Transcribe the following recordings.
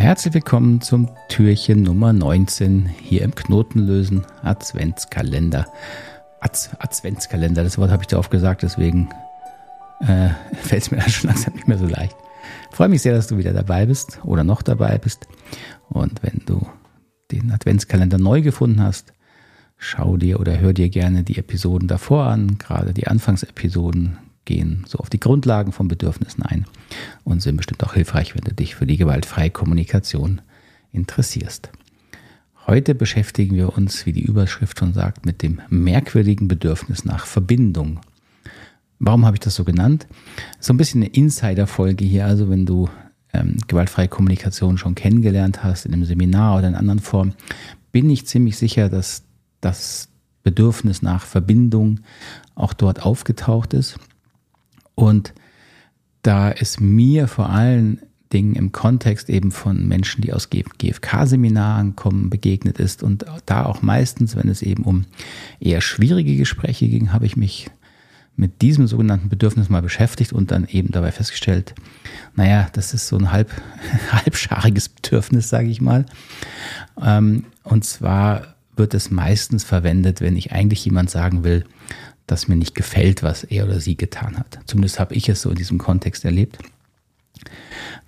Herzlich willkommen zum Türchen Nummer 19 hier im Knotenlösen Adventskalender. Az Adventskalender, das Wort habe ich da oft gesagt, deswegen äh, fällt es mir dann schon langsam nicht mehr so leicht. Ich freue mich sehr, dass du wieder dabei bist oder noch dabei bist. Und wenn du den Adventskalender neu gefunden hast, schau dir oder hör dir gerne die Episoden davor an, gerade die Anfangsepisoden gehen so auf die Grundlagen von Bedürfnissen ein und sind bestimmt auch hilfreich, wenn du dich für die gewaltfreie Kommunikation interessierst. Heute beschäftigen wir uns, wie die Überschrift schon sagt, mit dem merkwürdigen Bedürfnis nach Verbindung. Warum habe ich das so genannt? So ein bisschen eine Insider-Folge hier, also wenn du ähm, gewaltfreie Kommunikation schon kennengelernt hast, in einem Seminar oder in anderen Formen, bin ich ziemlich sicher, dass das Bedürfnis nach Verbindung auch dort aufgetaucht ist. Und da es mir vor allen Dingen im Kontext eben von Menschen, die aus GFK-Seminaren kommen, begegnet ist und da auch meistens, wenn es eben um eher schwierige Gespräche ging, habe ich mich mit diesem sogenannten Bedürfnis mal beschäftigt und dann eben dabei festgestellt, naja, das ist so ein halb, halbschariges Bedürfnis, sage ich mal. Ähm, und zwar wird es meistens verwendet, wenn ich eigentlich jemand sagen will, dass mir nicht gefällt, was er oder sie getan hat. Zumindest habe ich es so in diesem Kontext erlebt,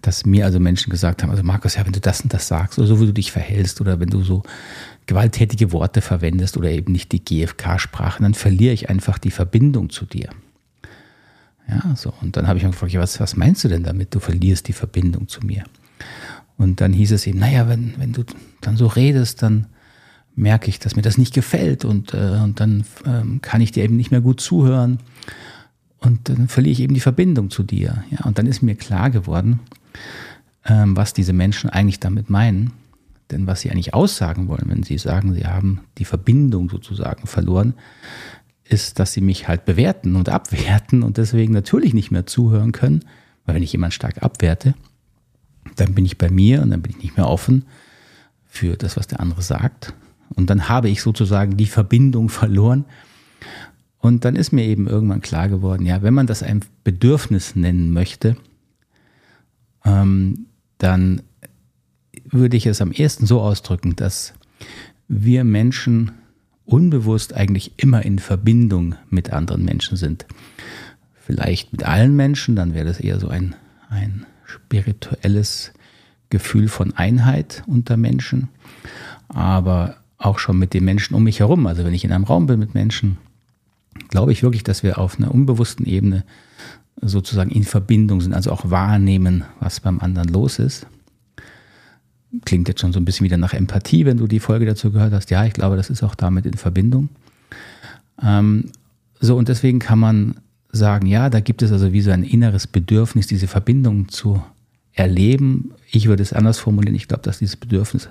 dass mir also Menschen gesagt haben, also Markus, ja, wenn du das und das sagst oder so, wie du dich verhältst oder wenn du so gewalttätige Worte verwendest oder eben nicht die GFK-Sprache, dann verliere ich einfach die Verbindung zu dir. Ja, so. Und dann habe ich mich gefragt, ja, was, was meinst du denn damit? Du verlierst die Verbindung zu mir. Und dann hieß es eben, naja, wenn, wenn du dann so redest, dann merke ich, dass mir das nicht gefällt und, äh, und dann ähm, kann ich dir eben nicht mehr gut zuhören und dann verliere ich eben die Verbindung zu dir. Ja, und dann ist mir klar geworden, ähm, was diese Menschen eigentlich damit meinen. Denn was sie eigentlich aussagen wollen, wenn sie sagen, sie haben die Verbindung sozusagen verloren, ist, dass sie mich halt bewerten und abwerten und deswegen natürlich nicht mehr zuhören können. Weil wenn ich jemanden stark abwerte, dann bin ich bei mir und dann bin ich nicht mehr offen für das, was der andere sagt. Und dann habe ich sozusagen die Verbindung verloren. Und dann ist mir eben irgendwann klar geworden, ja, wenn man das ein Bedürfnis nennen möchte, ähm, dann würde ich es am ehesten so ausdrücken, dass wir Menschen unbewusst eigentlich immer in Verbindung mit anderen Menschen sind. Vielleicht mit allen Menschen, dann wäre das eher so ein, ein spirituelles Gefühl von Einheit unter Menschen. Aber auch schon mit den Menschen um mich herum. Also wenn ich in einem Raum bin mit Menschen, glaube ich wirklich, dass wir auf einer unbewussten Ebene sozusagen in Verbindung sind, also auch wahrnehmen, was beim anderen los ist. Klingt jetzt schon so ein bisschen wieder nach Empathie, wenn du die Folge dazu gehört hast. Ja, ich glaube, das ist auch damit in Verbindung. Ähm, so, und deswegen kann man sagen, ja, da gibt es also wie so ein inneres Bedürfnis, diese Verbindung zu erleben. Ich würde es anders formulieren. Ich glaube, dass dieses Bedürfnis,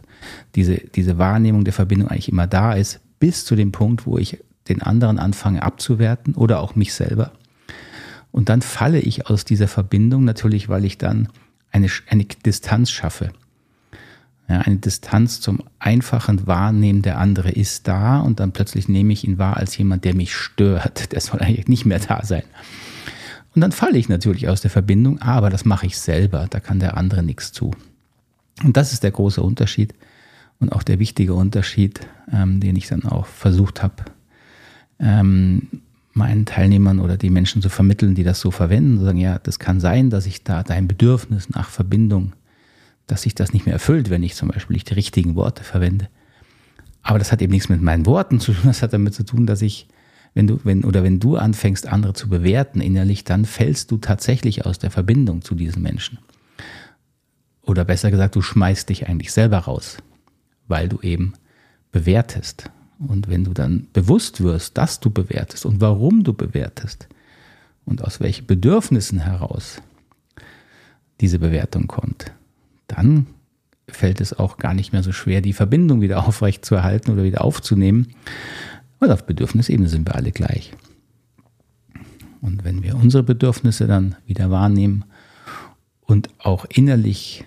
diese, diese Wahrnehmung der Verbindung eigentlich immer da ist, bis zu dem Punkt, wo ich den anderen anfange abzuwerten oder auch mich selber. Und dann falle ich aus dieser Verbindung natürlich, weil ich dann eine, eine Distanz schaffe. Ja, eine Distanz zum einfachen Wahrnehmen, der andere ist da und dann plötzlich nehme ich ihn wahr als jemand, der mich stört. Der soll eigentlich nicht mehr da sein. Und dann falle ich natürlich aus der Verbindung, aber das mache ich selber, da kann der andere nichts zu. Und das ist der große Unterschied und auch der wichtige Unterschied, ähm, den ich dann auch versucht habe, ähm, meinen Teilnehmern oder die Menschen zu vermitteln, die das so verwenden, zu sagen, ja, das kann sein, dass ich da dein Bedürfnis nach Verbindung, dass sich das nicht mehr erfüllt, wenn ich zum Beispiel nicht die richtigen Worte verwende. Aber das hat eben nichts mit meinen Worten zu tun, das hat damit zu tun, dass ich wenn du, wenn, oder wenn du anfängst, andere zu bewerten innerlich, dann fällst du tatsächlich aus der Verbindung zu diesen Menschen. Oder besser gesagt, du schmeißt dich eigentlich selber raus, weil du eben bewertest. Und wenn du dann bewusst wirst, dass du bewertest und warum du bewertest und aus welchen Bedürfnissen heraus diese Bewertung kommt, dann fällt es auch gar nicht mehr so schwer, die Verbindung wieder aufrecht zu erhalten oder wieder aufzunehmen weil auf Bedürfnisebene sind wir alle gleich. Und wenn wir unsere Bedürfnisse dann wieder wahrnehmen und auch innerlich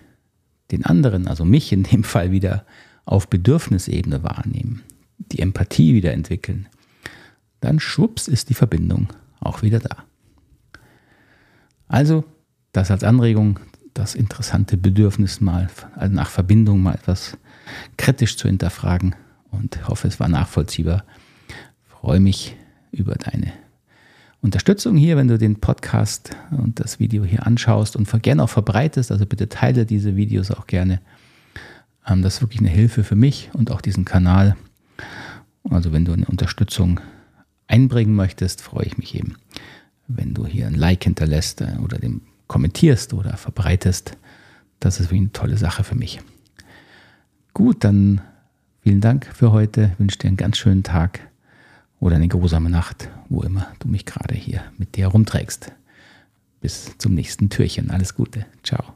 den anderen, also mich in dem Fall wieder auf Bedürfnisebene wahrnehmen, die Empathie wieder entwickeln, dann schwupps ist die Verbindung auch wieder da. Also, das als Anregung das interessante Bedürfnis mal also nach Verbindung mal etwas kritisch zu hinterfragen und hoffe, es war nachvollziehbar. Freue mich über deine Unterstützung hier, wenn du den Podcast und das Video hier anschaust und gerne auch verbreitest. Also bitte teile diese Videos auch gerne. Ähm, das ist wirklich eine Hilfe für mich und auch diesen Kanal. Also wenn du eine Unterstützung einbringen möchtest, freue ich mich eben, wenn du hier ein Like hinterlässt äh, oder den kommentierst oder verbreitest. Das ist wirklich eine tolle Sache für mich. Gut, dann vielen Dank für heute. Ich wünsche dir einen ganz schönen Tag oder eine grusame Nacht, wo immer du mich gerade hier mit dir rumträgst. Bis zum nächsten Türchen. Alles Gute. Ciao.